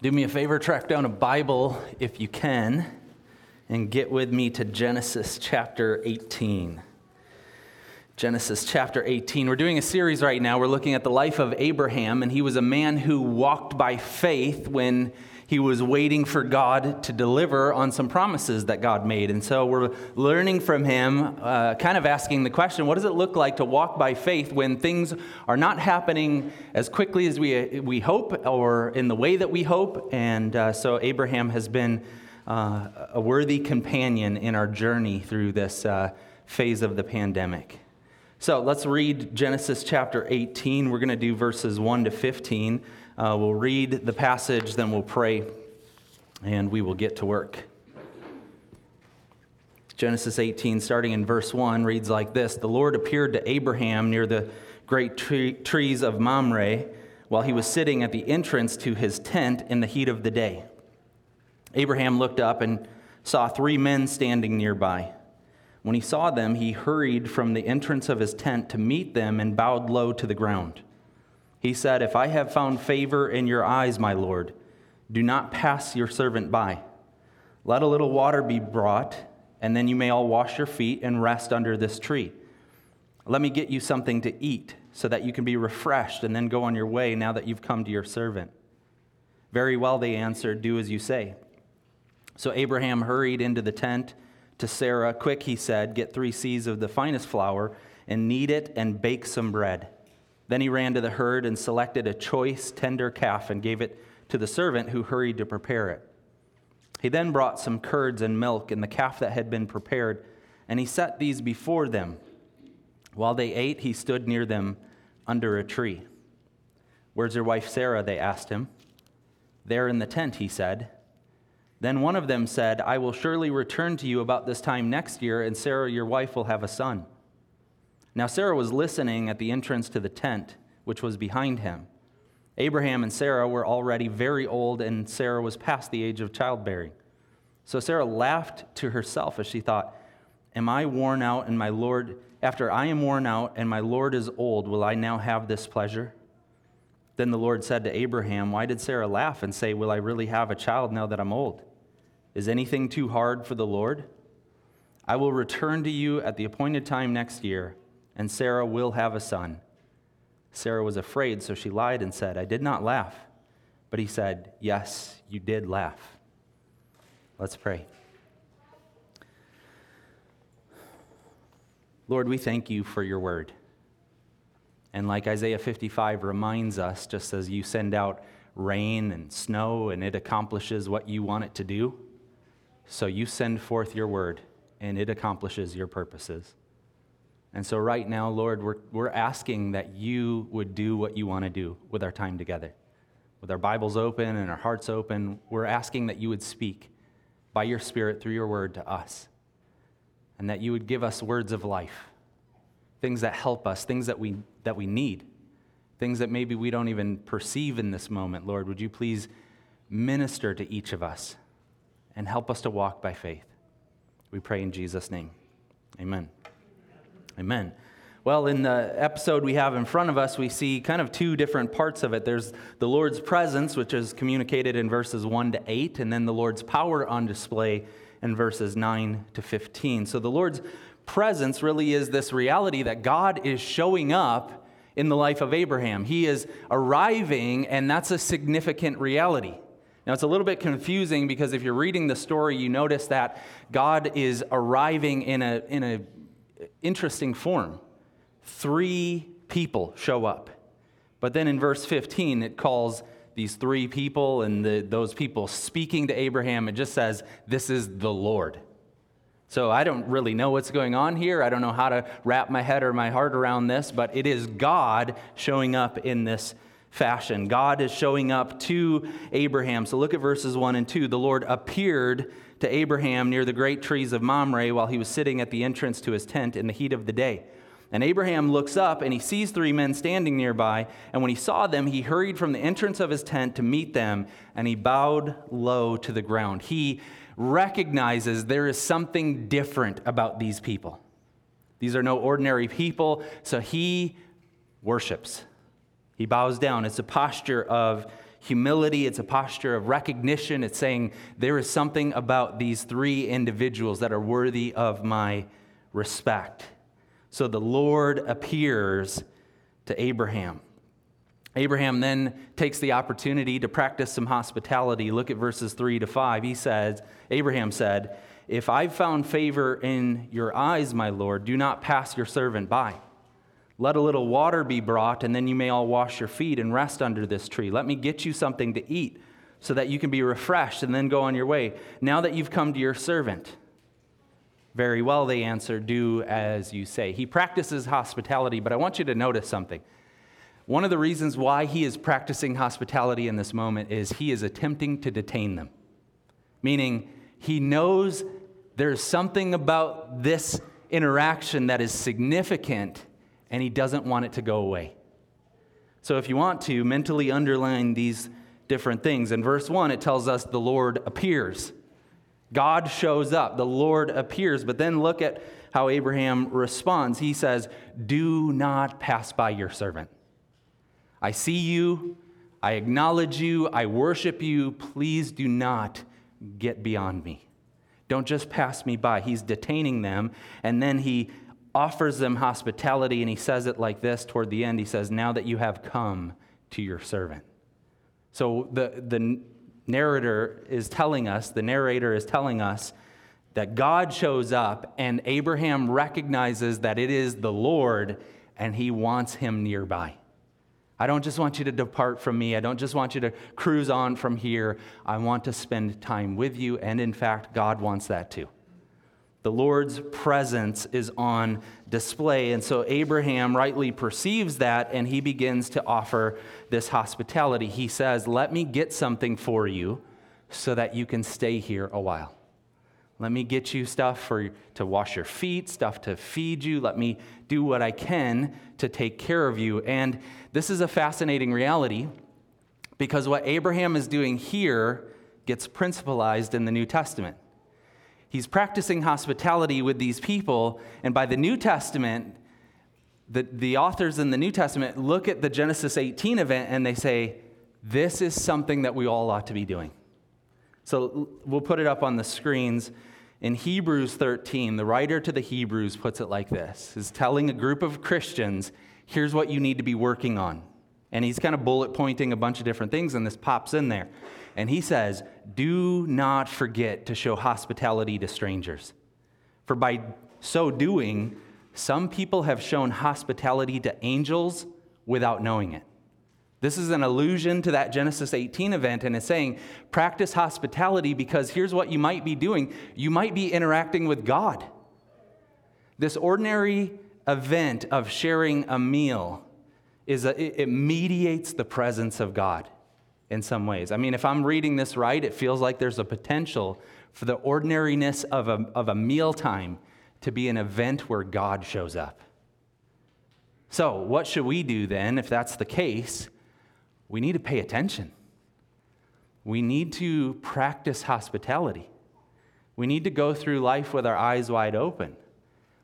Do me a favor, track down a Bible if you can, and get with me to Genesis chapter 18. Genesis chapter 18. We're doing a series right now. We're looking at the life of Abraham, and he was a man who walked by faith when he was waiting for God to deliver on some promises that God made. And so we're learning from him, uh, kind of asking the question what does it look like to walk by faith when things are not happening as quickly as we, we hope or in the way that we hope? And uh, so Abraham has been uh, a worthy companion in our journey through this uh, phase of the pandemic. So let's read Genesis chapter 18. We're going to do verses 1 to 15. Uh, we'll read the passage, then we'll pray, and we will get to work. Genesis 18, starting in verse 1, reads like this The Lord appeared to Abraham near the great tree, trees of Mamre while he was sitting at the entrance to his tent in the heat of the day. Abraham looked up and saw three men standing nearby. When he saw them, he hurried from the entrance of his tent to meet them and bowed low to the ground. He said, If I have found favor in your eyes, my Lord, do not pass your servant by. Let a little water be brought, and then you may all wash your feet and rest under this tree. Let me get you something to eat so that you can be refreshed and then go on your way now that you've come to your servant. Very well, they answered, Do as you say. So Abraham hurried into the tent to Sarah. Quick, he said, Get three seahs of the finest flour and knead it and bake some bread. Then he ran to the herd and selected a choice, tender calf and gave it to the servant who hurried to prepare it. He then brought some curds and milk and the calf that had been prepared, and he set these before them. While they ate, he stood near them under a tree. Where's your wife Sarah? They asked him. There in the tent, he said. Then one of them said, I will surely return to you about this time next year, and Sarah, your wife, will have a son. Now Sarah was listening at the entrance to the tent, which was behind him. Abraham and Sarah were already very old, and Sarah was past the age of childbearing. So Sarah laughed to herself as she thought, Am I worn out, and my Lord, after I am worn out, and my Lord is old, will I now have this pleasure? Then the Lord said to Abraham, Why did Sarah laugh and say, Will I really have a child now that I'm old? Is anything too hard for the Lord? I will return to you at the appointed time next year and Sarah will have a son. Sarah was afraid, so she lied and said, I did not laugh. But he said, Yes, you did laugh. Let's pray. Lord, we thank you for your word. And like Isaiah 55 reminds us, just as you send out rain and snow and it accomplishes what you want it to do, so you send forth your word and it accomplishes your purposes. And so, right now, Lord, we're, we're asking that you would do what you want to do with our time together. With our Bibles open and our hearts open, we're asking that you would speak by your Spirit through your word to us. And that you would give us words of life, things that help us, things that we, that we need, things that maybe we don't even perceive in this moment. Lord, would you please minister to each of us and help us to walk by faith? We pray in Jesus' name. Amen. Amen. Well, in the episode we have in front of us, we see kind of two different parts of it. There's the Lord's presence, which is communicated in verses 1 to 8, and then the Lord's power on display in verses 9 to 15. So the Lord's presence really is this reality that God is showing up in the life of Abraham. He is arriving, and that's a significant reality. Now, it's a little bit confusing because if you're reading the story, you notice that God is arriving in a, in a interesting form. Three people show up. But then in verse 15, it calls these three people and the, those people speaking to Abraham. It just says, This is the Lord. So I don't really know what's going on here. I don't know how to wrap my head or my heart around this, but it is God showing up in this fashion. God is showing up to Abraham. So look at verses 1 and 2. The Lord appeared to Abraham near the great trees of Mamre while he was sitting at the entrance to his tent in the heat of the day. And Abraham looks up and he sees three men standing nearby. And when he saw them, he hurried from the entrance of his tent to meet them and he bowed low to the ground. He recognizes there is something different about these people. These are no ordinary people, so he worships. He bows down. It's a posture of humility, it's a posture of recognition. It's saying there is something about these three individuals that are worthy of my respect. So the Lord appears to Abraham. Abraham then takes the opportunity to practice some hospitality. Look at verses 3 to 5. He says, Abraham said, If I've found favor in your eyes, my Lord, do not pass your servant by. Let a little water be brought, and then you may all wash your feet and rest under this tree. Let me get you something to eat so that you can be refreshed and then go on your way. Now that you've come to your servant. Very well, they answer, do as you say. He practices hospitality, but I want you to notice something. One of the reasons why he is practicing hospitality in this moment is he is attempting to detain them, meaning he knows there's something about this interaction that is significant and he doesn't want it to go away. So, if you want to mentally underline these different things, in verse 1, it tells us the Lord appears. God shows up, the Lord appears. But then look at how Abraham responds. He says, Do not pass by your servant. I see you, I acknowledge you, I worship you. Please do not get beyond me. Don't just pass me by. He's detaining them, and then he offers them hospitality, and he says it like this toward the end. He says, Now that you have come to your servant. So the, the narrator is telling us, the narrator is telling us that God shows up, and Abraham recognizes that it is the Lord, and he wants him nearby. I don't just want you to depart from me. I don't just want you to cruise on from here. I want to spend time with you. And in fact, God wants that too. The Lord's presence is on display. And so Abraham rightly perceives that and he begins to offer this hospitality. He says, Let me get something for you so that you can stay here a while. Let me get you stuff for to wash your feet, stuff to feed you. Let me do what I can to take care of you. And this is a fascinating reality because what Abraham is doing here gets principalized in the New Testament. He's practicing hospitality with these people, and by the New Testament, the, the authors in the New Testament look at the Genesis 18 event and they say, This is something that we all ought to be doing. So we'll put it up on the screens. In Hebrews 13, the writer to the Hebrews puts it like this is telling a group of Christians, here's what you need to be working on. And he's kind of bullet pointing a bunch of different things, and this pops in there. And he says, Do not forget to show hospitality to strangers. For by so doing, some people have shown hospitality to angels without knowing it. This is an allusion to that Genesis 18 event, and it's saying, practice hospitality because here's what you might be doing you might be interacting with God. This ordinary event of sharing a meal is a, it mediates the presence of God in some ways. I mean, if I'm reading this right, it feels like there's a potential for the ordinariness of a, of a mealtime to be an event where God shows up. So, what should we do then if that's the case? We need to pay attention. We need to practice hospitality. We need to go through life with our eyes wide open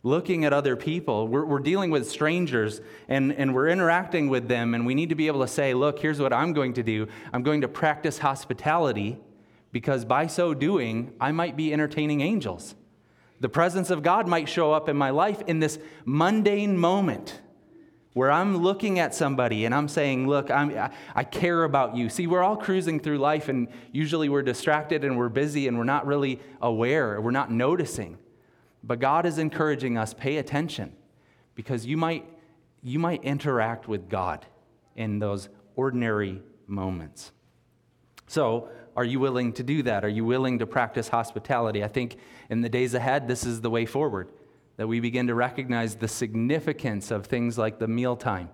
looking at other people. We're, we're, dealing with strangers and, and we're interacting with them, and we need to be able to say, Look, here's what I'm going to do. I'm going to practice hospitality because by so doing, I might be entertaining angels. The presence of God might show up in my life in this mundane moment where I'm looking at somebody and I'm saying, Look, I'm, I care about you. See, we're all cruising through life, and usually we're distracted and we're busy and we're not really aware, we're not noticing. But God is encouraging us pay attention because you might, you might interact with God in those ordinary moments. So, are you willing to do that? Are you willing to practice hospitality? I think in the days ahead, this is the way forward that we begin to recognize the significance of things like the mealtime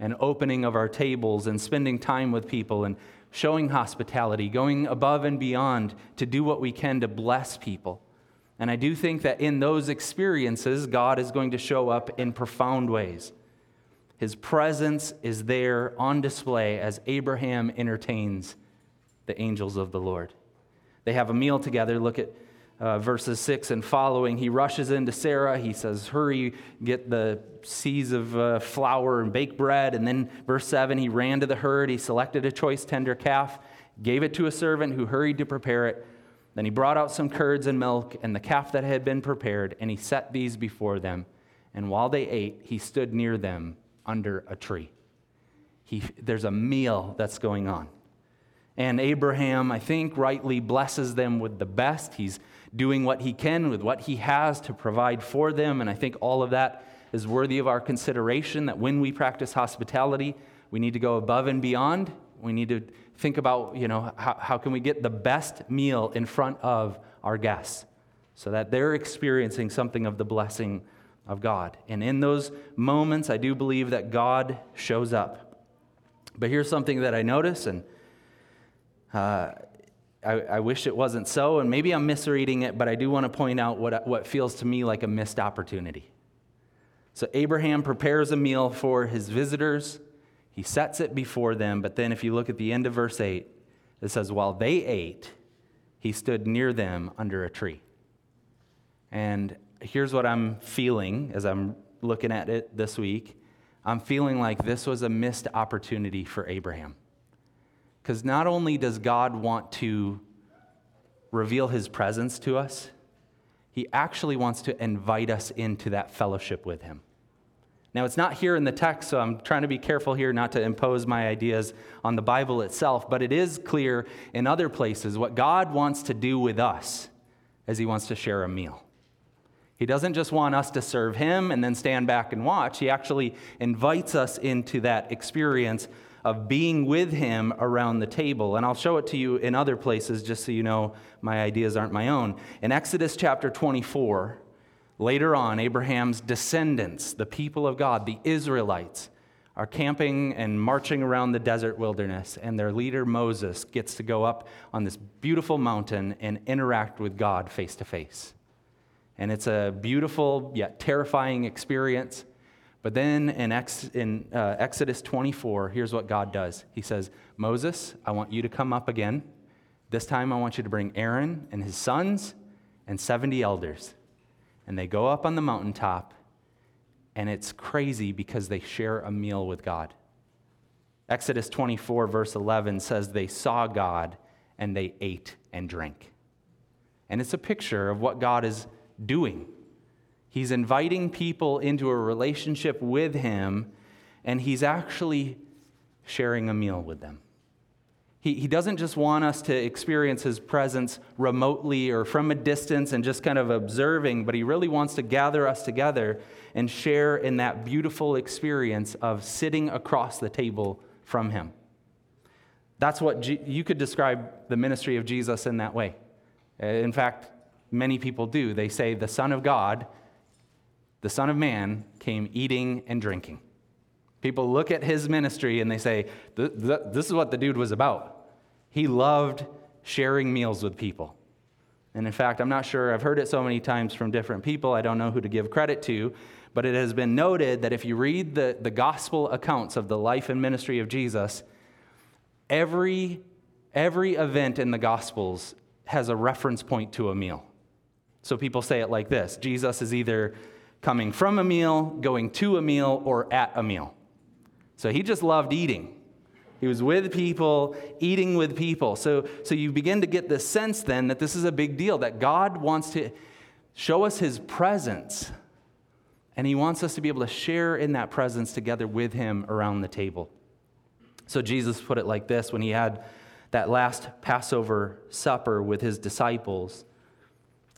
and opening of our tables and spending time with people and showing hospitality, going above and beyond to do what we can to bless people. And I do think that in those experiences, God is going to show up in profound ways. His presence is there on display as Abraham entertains the angels of the Lord. They have a meal together. Look at uh, verses 6 and following, he rushes into Sarah. He says, Hurry, get the seahs of uh, flour and bake bread. And then, verse 7, he ran to the herd. He selected a choice tender calf, gave it to a servant who hurried to prepare it. Then he brought out some curds and milk and the calf that had been prepared, and he set these before them. And while they ate, he stood near them under a tree. He, there's a meal that's going on. And Abraham, I think, rightly blesses them with the best. He's doing what he can with what he has to provide for them. And I think all of that is worthy of our consideration that when we practice hospitality, we need to go above and beyond. We need to think about, you know, how, how can we get the best meal in front of our guests so that they're experiencing something of the blessing of God. And in those moments, I do believe that God shows up. But here's something that I notice, and uh, I, I, wish it wasn't so, and maybe I'm misreading it, but I do want to point out what, what feels to me like a missed opportunity. So Abraham prepares a meal for his visitors, he sets it before them, but then if you look at the end of verse 8, it says, While they ate, he stood near them under a tree. And here's what I'm feeling as I'm looking at it this week I'm feeling like this was a missed opportunity for Abraham. Because not only does God want to reveal his presence to us, he actually wants to invite us into that fellowship with him. Now, it's not here in the text, so I'm trying to be careful here not to impose my ideas on the Bible itself, but it is clear in other places what God wants to do with us as he wants to share a meal. He doesn't just want us to serve him and then stand back and watch. He actually invites us into that experience of being with him around the table. And I'll show it to you in other places just so you know my ideas aren't my own. In Exodus chapter 24, later on, Abraham's descendants, the people of God, the Israelites, are camping and marching around the desert wilderness, and their leader Moses gets to go up on this beautiful mountain and interact with God face to face. And it's a beautiful yet terrifying experience. But then in, Ex, in uh, Exodus 24, here's what God does He says, Moses, I want you to come up again. This time I want you to bring Aaron and his sons and 70 elders. And they go up on the mountaintop, and it's crazy because they share a meal with God. Exodus 24, verse 11 says, They saw God and they ate and drank. And it's a picture of what God is doing He's inviting people into a relationship with him, and he's actually sharing a meal with them. He, he doesn't just want us to experience his presence remotely or from a distance and just kind of observing, but he really wants to gather us together and share in that beautiful experience of sitting across the table from him. That's what G- you could describe the ministry of Jesus in that way. Uh, in fact, many people do. They say the Son of God the Son of Man came eating and drinking. People look at his ministry and they say, This is what the dude was about. He loved sharing meals with people. And in fact, I'm not sure, I've heard it so many times from different people, I don't know who to give credit to, but it has been noted that if you read the, the gospel accounts of the life and ministry of Jesus, every, every event in the gospels has a reference point to a meal. So people say it like this Jesus is either coming from a meal, going to a meal, or at a meal. So he just loved eating. He was with people, eating with people. So, so you begin to get the sense then that this is a big deal, that God wants to show us his presence, and he wants us to be able to share in that presence together with him around the table. So Jesus put it like this when he had that last Passover supper with his disciples.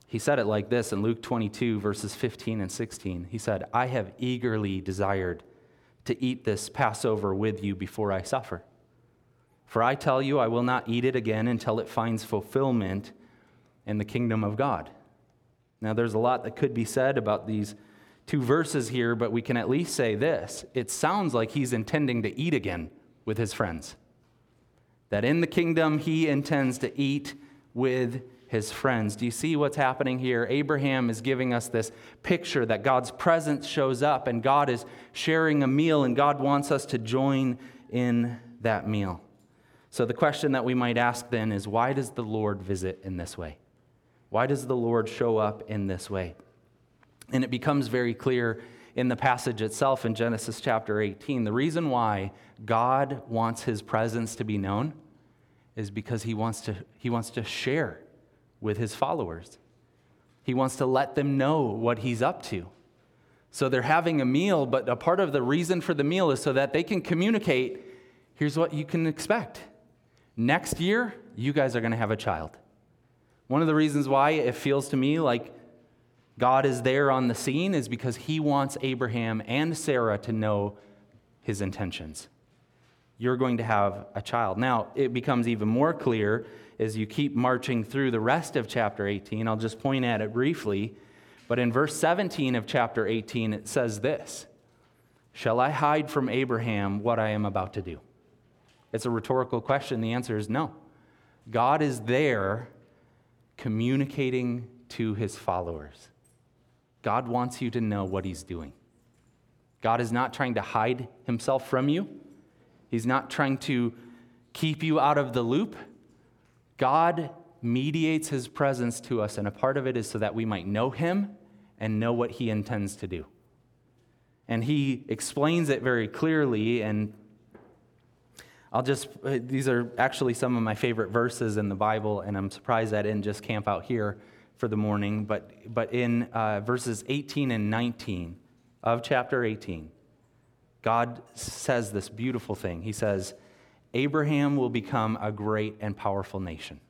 He said it like this in Luke 22, verses 15 and 16. He said, I have eagerly desired to eat this Passover with you before I suffer. For I tell you, I will not eat it again until it finds fulfillment in the kingdom of God. Now, there's a lot that could be said about these two verses here, but we can at least say this. It sounds like he's intending to eat again with his friends. That in the kingdom, he intends to eat with his friends. Do you see what's happening here? Abraham is giving us this picture that God's presence shows up and God is sharing a meal and God wants us to join in that meal. So, the question that we might ask then is why does the Lord visit in this way? Why does the Lord show up in this way? And it becomes very clear in the passage itself in Genesis chapter 18. The reason why God wants his presence to be known is because he wants to, he wants to share with his followers. He wants to let them know what he's up to. So they're having a meal, but a part of the reason for the meal is so that they can communicate here's what you can expect. Next year, you guys are going to have a child. One of the reasons why it feels to me like God is there on the scene is because he wants Abraham and Sarah to know his intentions. You're going to have a child. Now, it becomes even more clear as you keep marching through the rest of chapter 18. I'll just point at it briefly. But in verse 17 of chapter 18, it says this Shall I hide from Abraham what I am about to do? It's a rhetorical question. The answer is no. God is there communicating to his followers. God wants you to know what he's doing. God is not trying to hide himself from you, he's not trying to keep you out of the loop. God mediates his presence to us, and a part of it is so that we might know him and know what he intends to do. And he explains it very clearly, and I'll just, uh, these are actually some of my favorite verses in the Bible, and I'm surprised I didn't just camp out here for the morning. But, but in uh, verses 18 and 19 of chapter 18, God says this beautiful thing. He says, Abraham will become a great and powerful nation,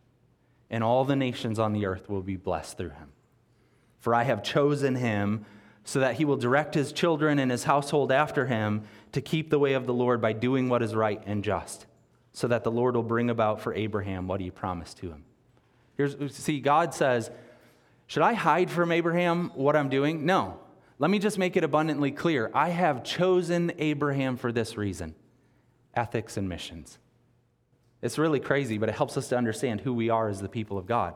and all the nations on the earth will be blessed through him. For I have chosen him so that he will direct his children and his household after him to keep the way of the Lord by doing what is right and just, so that the Lord will bring about for Abraham what he promised to him. Here's, see, God says, Should I hide from Abraham what I'm doing? No. Let me just make it abundantly clear. I have chosen Abraham for this reason ethics and missions. It's really crazy, but it helps us to understand who we are as the people of God.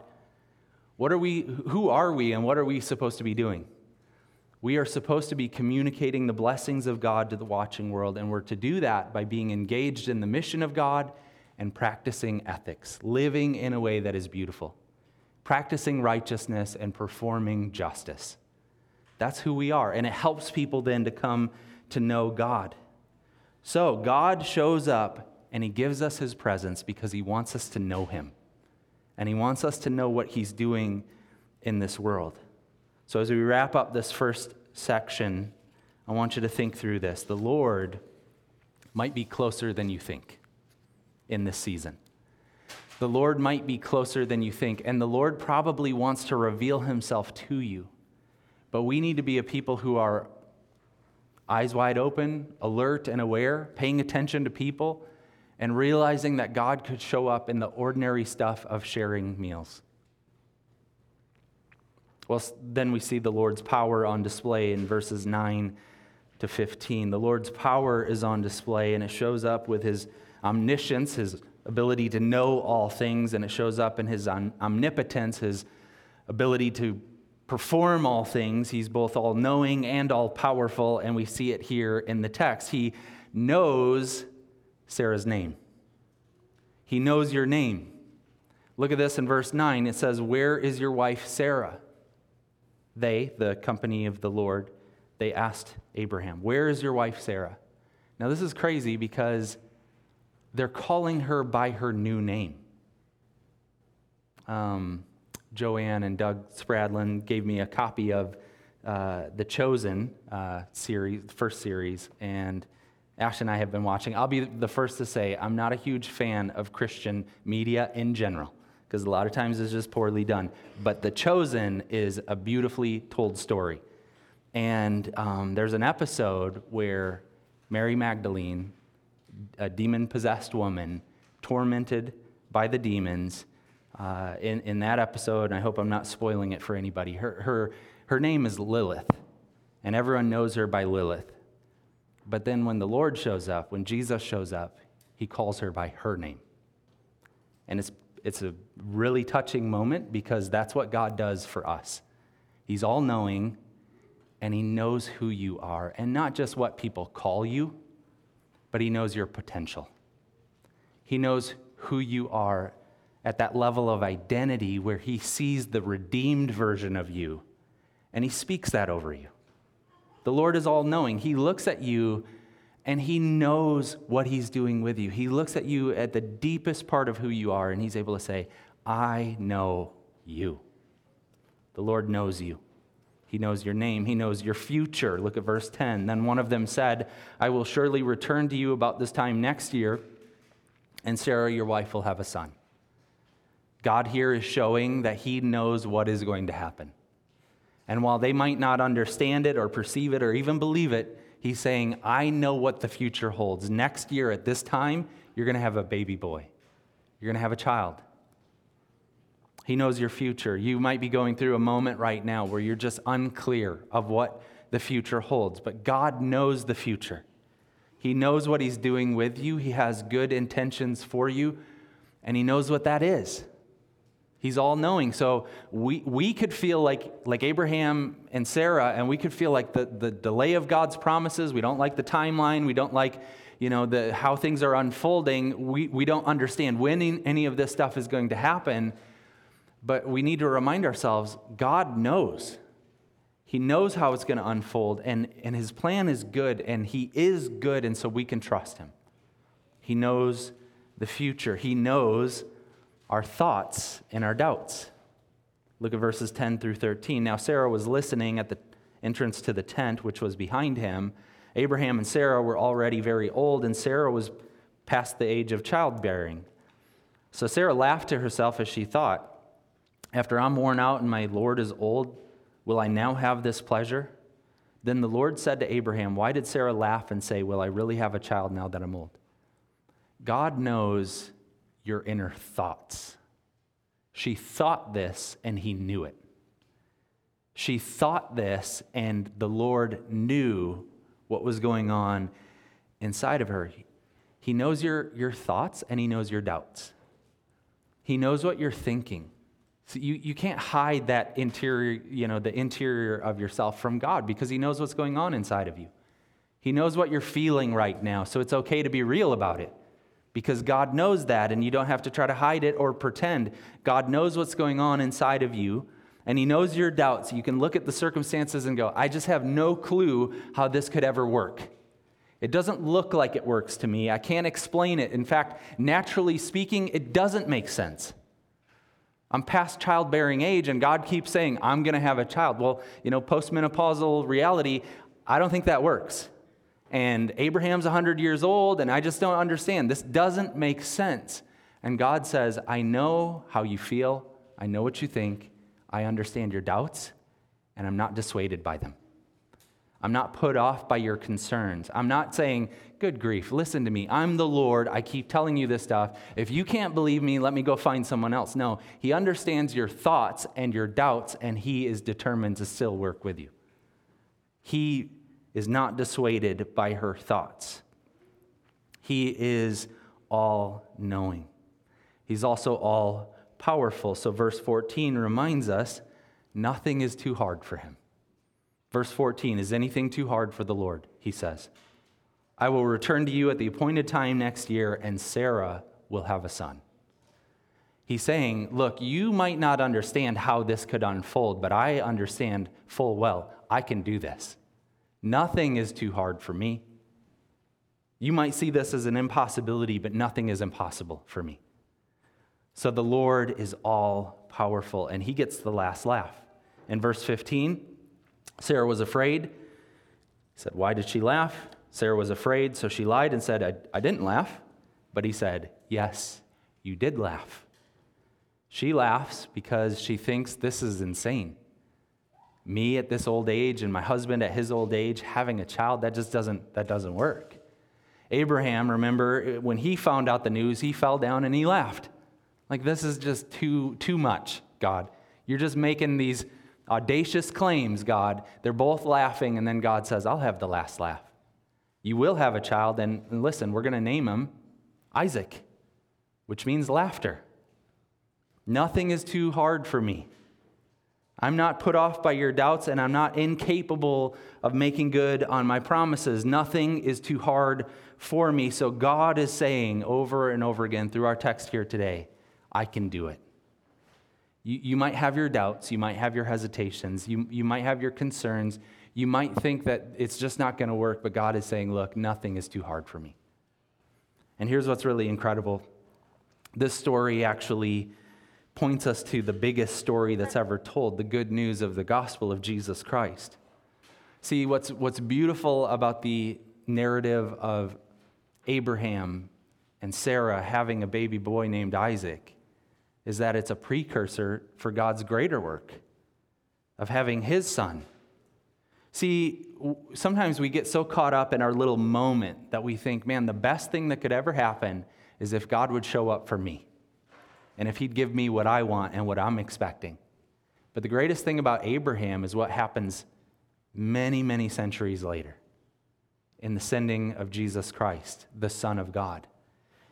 What are we, who are we, and what are we supposed to be doing? We are supposed to be communicating the blessings of God to the watching world, and we're to do that by being engaged in the mission of God and practicing ethics, living in a way that is beautiful, practicing righteousness and performing justice. That's who we are, and it helps people then to come to know God. So, God shows up and He gives us His presence because He wants us to know Him, and He wants us to know what He's doing in this world. So, as we wrap up this first section, I want you to think through this. The Lord might be closer than you think in this season. The Lord might be closer than you think, and the Lord probably wants to reveal himself to you. But we need to be a people who are eyes wide open, alert and aware, paying attention to people, and realizing that God could show up in the ordinary stuff of sharing meals. Well, then we see the Lord's power on display in verses 9 to 15. The Lord's power is on display, and it shows up with his omniscience, his ability to know all things, and it shows up in his omnipotence, his ability to perform all things. He's both all knowing and all powerful, and we see it here in the text. He knows Sarah's name, he knows your name. Look at this in verse 9. It says, Where is your wife Sarah? They, the company of the Lord, they asked Abraham, Where is your wife Sarah? Now, this is crazy because they're calling her by her new name. Um, Joanne and Doug Spradlin gave me a copy of uh, the Chosen uh, series, first series, and Ash and I have been watching. I'll be the first to say I'm not a huge fan of Christian media in general because a lot of times it's just poorly done. But The Chosen is a beautifully told story. And um, there's an episode where Mary Magdalene, a demon possessed woman, tormented by the demons, uh, in, in that episode, and I hope I'm not spoiling it for anybody, her, her, her name is Lilith, and everyone knows her by Lilith. But then when the Lord shows up, when Jesus shows up, he calls her by her name. And it's it's a really touching moment because that's what God does for us. He's all knowing and He knows who you are, and not just what people call you, but He knows your potential. He knows who you are at that level of identity where he sees the redeemed version of you and he speaks that over you. The Lord is all knowing. He looks at you and he knows what he's doing with you. He looks at you at the deepest part of who you are and he's able to say, I know you. The Lord knows you. He knows your name. He knows your future. Look at verse 10. Then one of them said, I will surely return to you about this time next year, and Sarah, your wife, will have a son. God here is showing that He knows what is going to happen. And while they might not understand it or perceive it or even believe it, He's saying, I know what the future holds. Next year at this time, you're going to have a baby boy, you're going to have a child. He knows your future. You might be going through a moment right now where you're just unclear of what the future holds, but God knows the future. He knows what He's doing with you, He has good intentions for you, and He knows what that is. He's all knowing. So we, we could feel like, like Abraham and Sarah, and we could feel like the, the delay of God's promises. We don't like the timeline. We don't like you know, the, how things are unfolding. We, we don't understand when any of this stuff is going to happen. But we need to remind ourselves God knows. He knows how it's going to unfold, and, and his plan is good, and he is good, and so we can trust him. He knows the future, he knows our thoughts and our doubts. Look at verses 10 through 13. Now, Sarah was listening at the entrance to the tent, which was behind him. Abraham and Sarah were already very old, and Sarah was past the age of childbearing. So Sarah laughed to herself as she thought, after I'm worn out and my Lord is old, will I now have this pleasure? Then the Lord said to Abraham, Why did Sarah laugh and say, Will I really have a child now that I'm old? God knows your inner thoughts. She thought this and he knew it. She thought this and the Lord knew what was going on inside of her. He knows your, your thoughts and he knows your doubts. He knows what you're thinking. So you, you can't hide that interior, you know, the interior of yourself from God because He knows what's going on inside of you. He knows what you're feeling right now, so it's okay to be real about it because God knows that and you don't have to try to hide it or pretend. God knows what's going on inside of you and He knows your doubts. You can look at the circumstances and go, I just have no clue how this could ever work. It doesn't look like it works to me. I can't explain it. In fact, naturally speaking, it doesn't make sense. I'm past childbearing age, and God keeps saying, I'm going to have a child. Well, you know, postmenopausal reality, I don't think that works. And Abraham's 100 years old, and I just don't understand. This doesn't make sense. And God says, I know how you feel, I know what you think, I understand your doubts, and I'm not dissuaded by them. I'm not put off by your concerns. I'm not saying, Good grief, listen to me. I'm the Lord. I keep telling you this stuff. If you can't believe me, let me go find someone else. No, He understands your thoughts and your doubts, and He is determined to still work with you. He is not dissuaded by her thoughts. He is all knowing. He's also all powerful. So, verse 14 reminds us nothing is too hard for him. Verse 14 Is anything too hard for the Lord? He says. I will return to you at the appointed time next year, and Sarah will have a son. He's saying, Look, you might not understand how this could unfold, but I understand full well. I can do this. Nothing is too hard for me. You might see this as an impossibility, but nothing is impossible for me. So the Lord is all powerful, and he gets the last laugh. In verse 15, Sarah was afraid. He said, Why did she laugh? Sarah was afraid, so she lied and said, I, I didn't laugh. But he said, Yes, you did laugh. She laughs because she thinks this is insane. Me at this old age and my husband at his old age having a child, that just doesn't, that doesn't work. Abraham, remember, when he found out the news, he fell down and he laughed. Like, this is just too, too much, God. You're just making these audacious claims, God. They're both laughing, and then God says, I'll have the last laugh. You will have a child, and, and listen, we're going to name him Isaac, which means laughter. Nothing is too hard for me. I'm not put off by your doubts, and I'm not incapable of making good on my promises. Nothing is too hard for me. So God is saying over and over again through our text here today, I can do it. You, you might have your doubts, you might have your hesitations, you, you might have your concerns, you might think that it's just not going to work, but God is saying, Look, nothing is too hard for me. And here's what's really incredible this story actually points us to the biggest story that's ever told the good news of the gospel of Jesus Christ. See, what's, what's beautiful about the narrative of Abraham and Sarah having a baby boy named Isaac is that it's a precursor for God's greater work of having his son. See, sometimes we get so caught up in our little moment that we think, man, the best thing that could ever happen is if God would show up for me and if he'd give me what I want and what I'm expecting. But the greatest thing about Abraham is what happens many, many centuries later in the sending of Jesus Christ, the Son of God,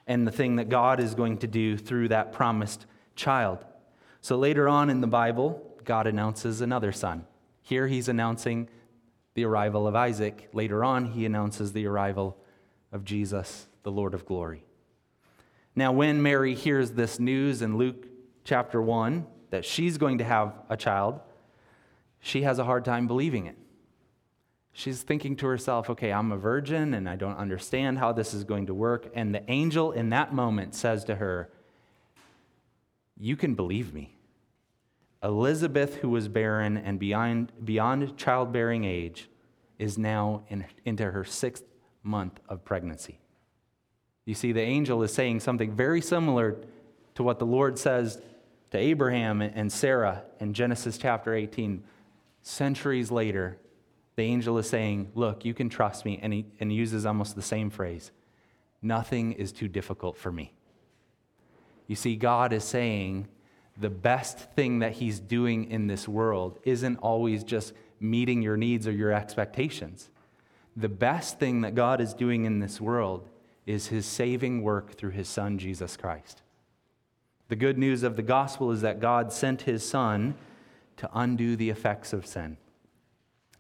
and the thing that God is going to do through that promised child. So later on in the Bible, God announces another son. Here he's announcing the arrival of Isaac. Later on, he announces the arrival of Jesus, the Lord of glory. Now, when Mary hears this news in Luke chapter 1 that she's going to have a child, she has a hard time believing it. She's thinking to herself, okay, I'm a virgin and I don't understand how this is going to work. And the angel in that moment says to her, You can believe me. Elizabeth, who was barren and beyond, beyond childbearing age, is now in, into her sixth month of pregnancy. You see, the angel is saying something very similar to what the Lord says to Abraham and Sarah in Genesis chapter 18. Centuries later, the angel is saying, Look, you can trust me. And he, and uses almost the same phrase Nothing is too difficult for me. You see, God is saying the best thing that He's doing in this world isn't always just meeting your needs or your expectations. The best thing that God is doing in this world is his saving work through his son, Jesus Christ. The good news of the gospel is that God sent his son to undo the effects of sin.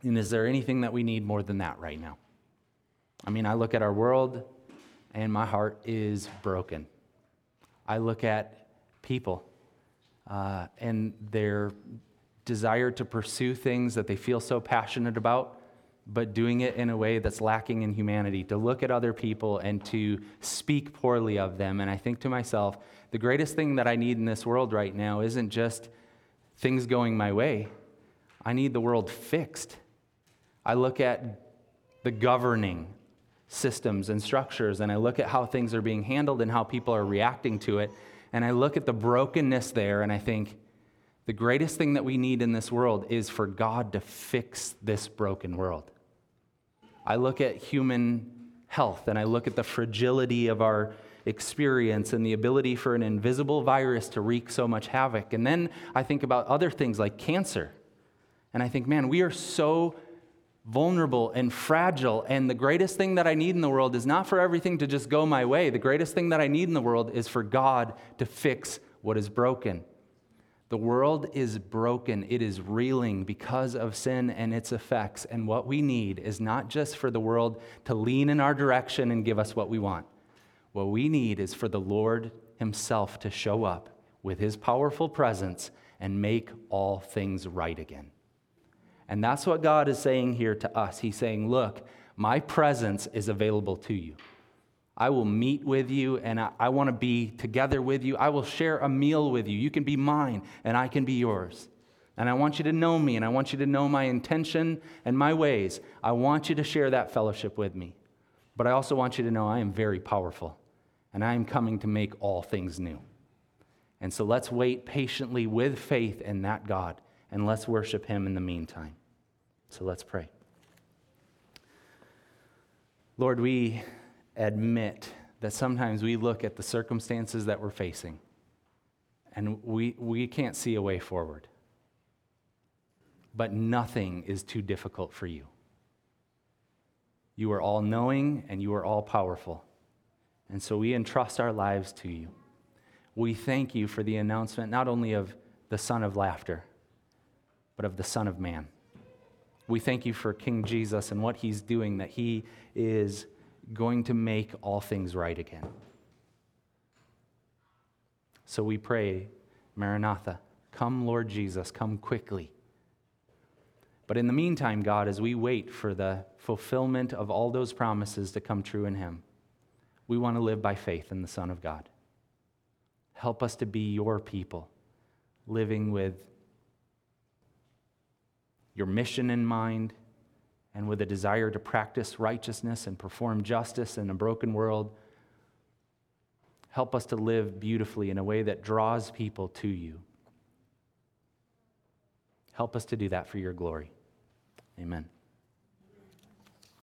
And is there anything that we need more than that right now? I mean, I look at our world and my heart is broken. I look at people uh, and their desire to pursue things that they feel so passionate about but doing it in a way that's lacking in humanity, to look at other people and to speak poorly of them. And I think to myself, the greatest thing that I need in this world right now isn't just things going my way, I need the world fixed. I look at the governing systems and structures, and I look at how things are being handled and how people are reacting to it, and I look at the brokenness there, and I think, the greatest thing that we need in this world is for God to fix this broken world. I look at human health and I look at the fragility of our experience and the ability for an invisible virus to wreak so much havoc. And then I think about other things like cancer. And I think, man, we are so vulnerable and fragile. And the greatest thing that I need in the world is not for everything to just go my way. The greatest thing that I need in the world is for God to fix what is broken. The world is broken. It is reeling because of sin and its effects. And what we need is not just for the world to lean in our direction and give us what we want. What we need is for the Lord Himself to show up with His powerful presence and make all things right again. And that's what God is saying here to us. He's saying, Look, my presence is available to you. I will meet with you and I, I want to be together with you. I will share a meal with you. You can be mine and I can be yours. And I want you to know me and I want you to know my intention and my ways. I want you to share that fellowship with me. But I also want you to know I am very powerful and I am coming to make all things new. And so let's wait patiently with faith in that God and let's worship Him in the meantime. So let's pray. Lord, we admit that sometimes we look at the circumstances that we're facing and we, we can't see a way forward. But nothing is too difficult for you. You are all knowing and you are all powerful. And so we entrust our lives to you. We thank you for the announcement not only of the Son of Laughter, but of the Son of Man. We thank you for King Jesus and what he's doing, that he is going to make all things right again. So we pray, Maranatha, come, Lord Jesus, come quickly. But in the meantime, God, as we wait for the fulfillment of all those promises to come true in Him, we want to live by faith in the Son of God. Help us to be your people, living with your mission in mind and with a desire to practice righteousness and perform justice in a broken world. Help us to live beautifully in a way that draws people to you. Help us to do that for your glory. Amen.